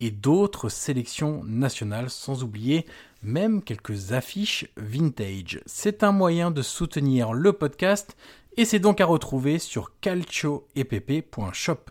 et d'autres sélections nationales, sans oublier même quelques affiches vintage. C'est un moyen de soutenir le podcast et c'est donc à retrouver sur calcioepp.shop.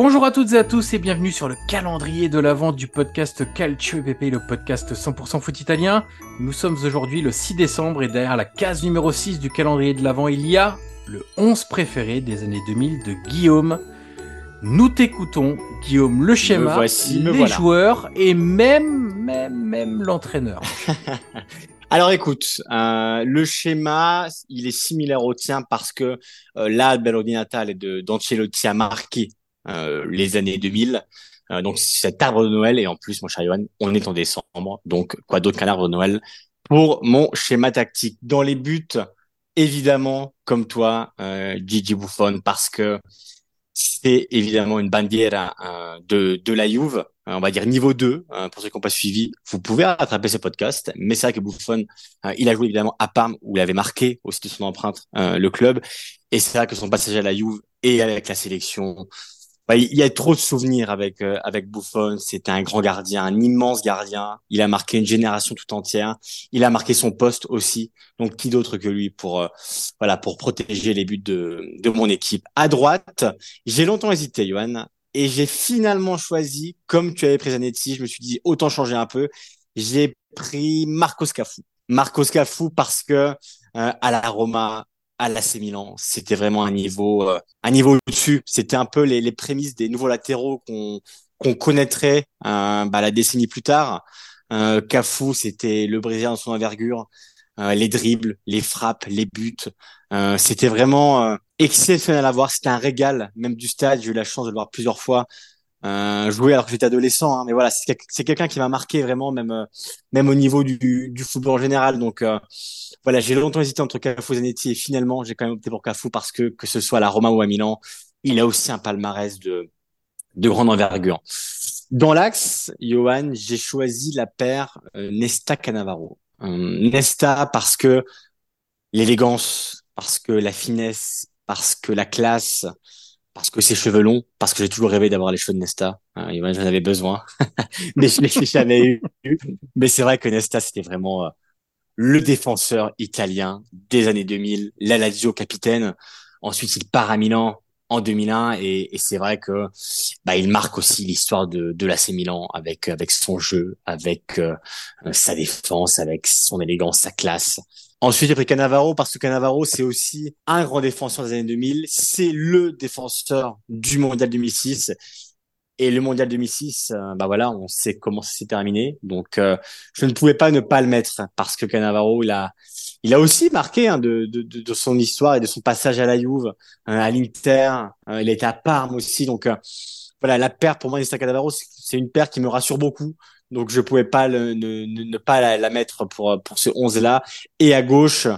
Bonjour à toutes et à tous et bienvenue sur le calendrier de l'avant du podcast Calcio EPP, le podcast 100% foot italien. Nous sommes aujourd'hui le 6 décembre et derrière la case numéro 6 du calendrier de l'avant, il y a le 11 préféré des années 2000 de Guillaume. Nous t'écoutons, Guillaume, le schéma, voici, les voilà. joueurs et même, même, même l'entraîneur. Alors écoute, euh, le schéma, il est similaire au tien parce que euh, là, Belloni Natale de d'Ancelotti a marqué les années 2000. Euh, donc cet arbre de Noël et en plus, mon cher Johan, on est en décembre, donc quoi d'autre qu'un arbre de Noël pour mon schéma tactique? Dans les buts, évidemment, comme toi, euh, Gigi Buffon, parce que c'est évidemment une bandiera euh, de, de la Juve, euh, on va dire niveau 2, euh, pour ceux qui n'ont pas suivi. Vous pouvez rattraper ce podcast, mais c'est vrai que Buffon, euh, il a joué évidemment à Parme, où il avait marqué aussi de son empreinte euh, le club, et c'est vrai que son passage à la Juve et avec la sélection, bah, il y a trop de souvenirs avec euh, avec Buffon. C'était un grand gardien, un immense gardien. Il a marqué une génération tout entière. Il a marqué son poste aussi. Donc qui d'autre que lui pour euh, voilà pour protéger les buts de de mon équipe? À droite, j'ai longtemps hésité, Johan, et j'ai finalement choisi, comme tu avais pris Zanetti, je me suis dit autant changer un peu. J'ai pris Marcos Cafu. Marcos Cafu parce que euh, à la Roma, à l'AC Milan, c'était vraiment un niveau euh, un niveau au-dessus. C'était un peu les, les prémices des nouveaux latéraux qu'on qu'on connaîtrait euh, bah, la décennie plus tard. Euh, Cafu, c'était le Brésilien dans son envergure, euh, les dribbles, les frappes, les buts. Euh, c'était vraiment euh, exceptionnel à voir. C'était un régal, même du stade. J'ai eu la chance de le voir plusieurs fois euh, jouer alors que j'étais adolescent. Hein. Mais voilà, c'est quel- c'est quelqu'un qui m'a marqué vraiment, même euh, même au niveau du, du football en général. Donc euh, voilà, j'ai longtemps hésité entre Cafu et Zanetti et finalement j'ai quand même opté pour Cafu parce que que ce soit à la Roma ou à Milan, il a aussi un palmarès de de grande envergure. Dans l'axe, Johan, j'ai choisi la paire euh, Nesta Cannavaro. Euh, Nesta parce que l'élégance, parce que la finesse, parce que la classe, parce que ses cheveux longs, parce que j'ai toujours rêvé d'avoir les cheveux de Nesta. Johan, j'en avais besoin, mais je l'ai jamais eu. Mais c'est vrai que Nesta, c'était vraiment euh, le défenseur italien des années 2000, la Lazio capitaine. Ensuite, il part à Milan en 2001 et, et c'est vrai que bah, il marque aussi l'histoire de, de l'AC Milan avec avec son jeu, avec euh, sa défense, avec son élégance, sa classe. Ensuite, j'ai pris Cannavaro parce que Cannavaro, c'est aussi un grand défenseur des années 2000. C'est le défenseur du Mondial 2006. Et le Mondial 2006, euh, bah voilà, on sait comment ça s'est terminé. Donc, euh, je ne pouvais pas ne pas le mettre parce que Cannavaro, il a, il a aussi marqué hein, de, de, de, son histoire et de son passage à la Juve, euh, à l'Inter. Euh, il été à Parme aussi. Donc, euh, voilà, la paire pour moi, Nesta Cannavaro, c'est- c'est une paire qui me rassure beaucoup. Donc, je pouvais pas ne, ne, pas la, mettre pour, pour ce 11-là. Et à gauche,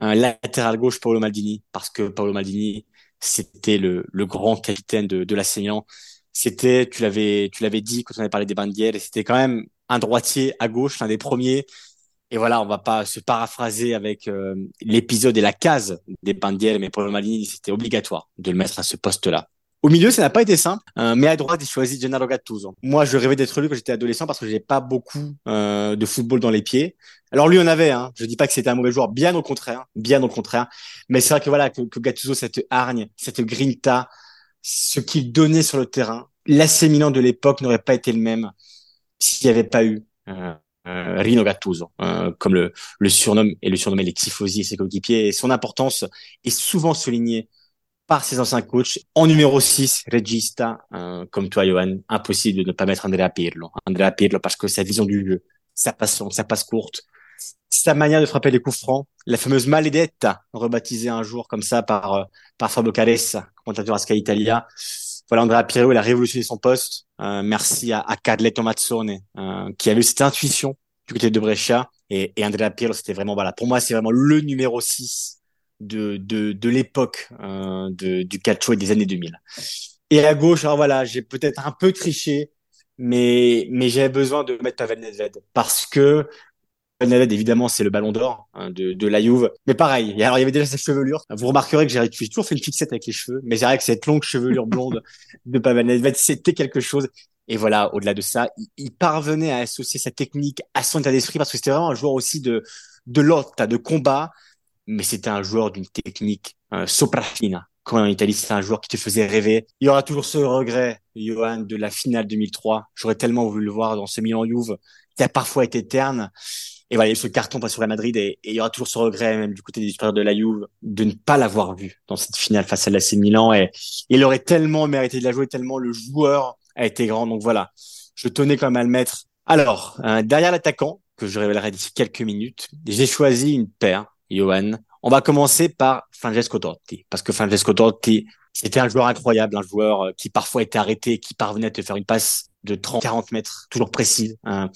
un latéral gauche, Paolo Maldini, parce que Paolo Maldini, c'était le, grand capitaine de, de. C'était, tu l'avais, tu l'avais dit quand on avait parlé des bandières, et c'était quand même un droitier à gauche, l'un des premiers. Et voilà, on va pas se paraphraser avec euh, l'épisode et la case des bandières, mais pour le Malini, c'était obligatoire de le mettre à ce poste-là. Au milieu, ça n'a pas été simple, euh, mais à droite, il choisit Gennaro Gattuso. Moi, je rêvais d'être lui quand j'étais adolescent parce que j'ai pas beaucoup euh, de football dans les pieds. Alors lui, on avait. Hein. Je dis pas que c'était un mauvais joueur, bien au contraire, bien au contraire. Mais c'est vrai que voilà, que, Gattuso, cette hargne, cette grinta, ce qu'il donnait sur le terrain, l'AC Milan de l'époque n'aurait pas été le même s'il n'y avait pas eu euh, euh, Rino Gattuso, euh, comme le, le surnomme et le surnommé les tifosi et ses coéquipiers. Et son importance est souvent soulignée par ses anciens coachs. En numéro 6, Regista, euh, comme toi, Johan, impossible de ne pas mettre Andrea Pirlo. Andrea Pirlo parce que sa vision du jeu, sa passion, sa passe courte, sa manière de frapper les coups francs, la fameuse maledetta, rebaptisée un jour comme ça par, euh, par Fabio Caressa, commentateur à Sky Italia. Voilà, Andrea Pirlo, il a révolutionné son poste. Euh, merci à, à Carletto Mazzone, euh, qui a eu cette intuition du côté de Brescia. Et, et Andrea Pirlo, c'était vraiment, voilà, pour moi, c'est vraiment le numéro 6 de, de, de l'époque euh, du et des années 2000. Et à gauche, alors voilà, j'ai peut-être un peu triché, mais, mais j'avais besoin de mettre Pavel Nedved parce que Nedved, évidemment, c'est le ballon d'or hein, de, de la Juve. Mais pareil, alors il y avait déjà sa chevelure. Vous remarquerez que j'ai toujours fait une fixette avec les cheveux, mais c'est vrai que cette longue chevelure blonde de Pavel Nedved, c'était quelque chose. Et voilà, au-delà de ça, il, parvenait à associer sa technique à son état d'esprit parce que c'était vraiment un joueur aussi de, de de combat, mais c'était un joueur d'une technique euh, soprafina. Quand en Italie, c'était un joueur qui te faisait rêver. Il y aura toujours ce regret, Johan, de la finale 2003. J'aurais tellement voulu le voir dans ce Milan Juve qui a parfois été terne. Et voilà, ce carton passe sur la Madrid et, et, il y aura toujours ce regret, même du côté des supérieurs de la Juve, de ne pas l'avoir vu dans cette finale face à l'AC Milan. Et il aurait tellement mérité de la jouer, tellement le joueur a été grand. Donc voilà, je tenais quand même à le mettre. Alors, euh, derrière l'attaquant, que je révélerai d'ici quelques minutes, j'ai choisi une paire, Johan. On va commencer par Francesco Totti, parce que Francesco Totti, c'était un joueur incroyable, un joueur euh, qui parfois était arrêté, qui parvenait à te faire une passe de 30, 40 mètres, toujours précise, un,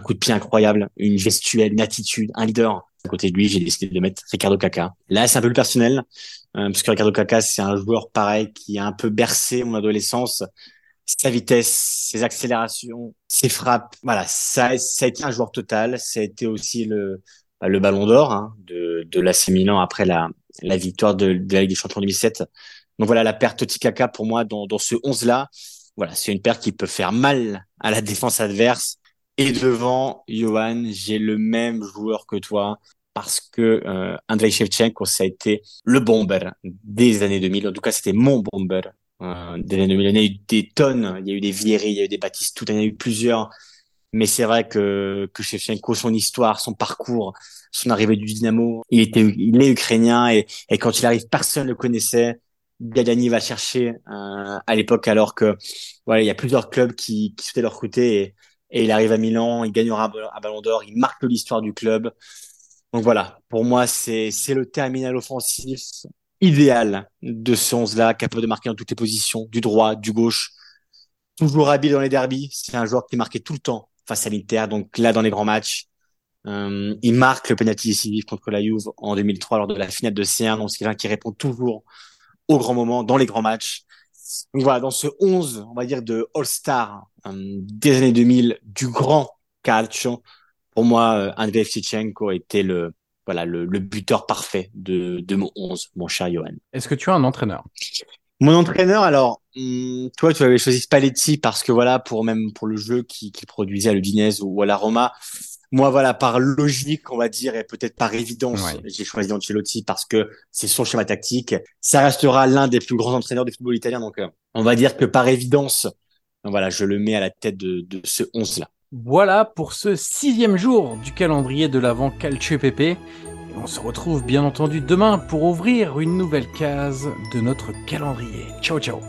coup de pied incroyable, une gestuelle, une attitude, un leader. À côté de lui, j'ai décidé de mettre Ricardo Caca. Là, c'est un peu plus personnel, euh, parce que Ricardo Caca, c'est un joueur pareil qui a un peu bercé mon adolescence. Sa vitesse, ses accélérations, ses frappes, voilà, ça, ça a été un joueur total. Ça a été aussi le, le ballon d'or hein, de, de l'AC Milan après la, la victoire de, de la Ligue des Champions 2007. Donc voilà, la perte Totti Caca pour moi dans, dans ce 11-là, voilà, c'est une paire qui peut faire mal à la défense adverse. Et devant, Johan, j'ai le même joueur que toi parce que euh, Andrei Shevchenko, ça a été le bomber des années 2000. En tout cas, c'était mon bomber euh, des années 2000. Il y a eu des tonnes, il y a eu des Vieri, il y a eu des Baptiste, tout, il y en a eu plusieurs. Mais c'est vrai que, que Shevchenko, son histoire, son parcours, son arrivée du Dynamo, il était, il est ukrainien et, et quand il arrive, personne ne le connaissait. Galliani va chercher euh, à l'époque alors que voilà il y a plusieurs clubs qui, qui souhaitaient le recruter et, et, il arrive à Milan, il gagnera un Ballon d'Or, il marque l'histoire du club. Donc voilà, pour moi c'est c'est le terminal offensif idéal de ce 11 là, capable de marquer dans toutes les positions, du droit, du gauche, toujours habile dans les derbies. C'est un joueur qui marquait tout le temps face à l'Inter, donc là dans les grands matchs. Euh, il marque le penalty décisif contre la Juve en 2003 lors de la finale de C1, donc c'est quelqu'un qui répond toujours au grand moment, dans les grands matchs. Donc voilà, dans ce 11, on va dire, de All-Star euh, des années 2000, du grand calcio, pour moi, euh, Andrei Shevchenko était le, voilà, le, le, buteur parfait de, de mon 11, mon cher Johan. Est-ce que tu as un entraîneur? Mon entraîneur, alors, hum, toi, tu avais choisi Spalletti parce que voilà, pour même pour le jeu qu'il qui produisait à l'Udinese ou à la Roma, moi, voilà, par logique, on va dire, et peut-être par évidence, ouais. j'ai choisi Ancelotti parce que c'est son schéma tactique. Ça restera l'un des plus grands entraîneurs du football italien. Donc, euh, on va dire que par évidence, voilà, je le mets à la tête de, de ce 11-là. Voilà pour ce sixième jour du calendrier de l'avant Calcio PP. On se retrouve bien entendu demain pour ouvrir une nouvelle case de notre calendrier. Ciao, ciao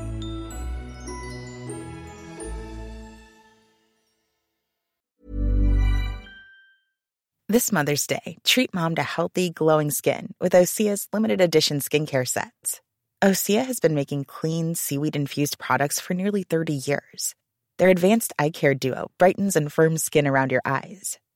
This Mother's Day, treat mom to healthy, glowing skin with Osea's limited edition skincare sets. Osea has been making clean, seaweed infused products for nearly 30 years. Their advanced eye care duo brightens and firms skin around your eyes,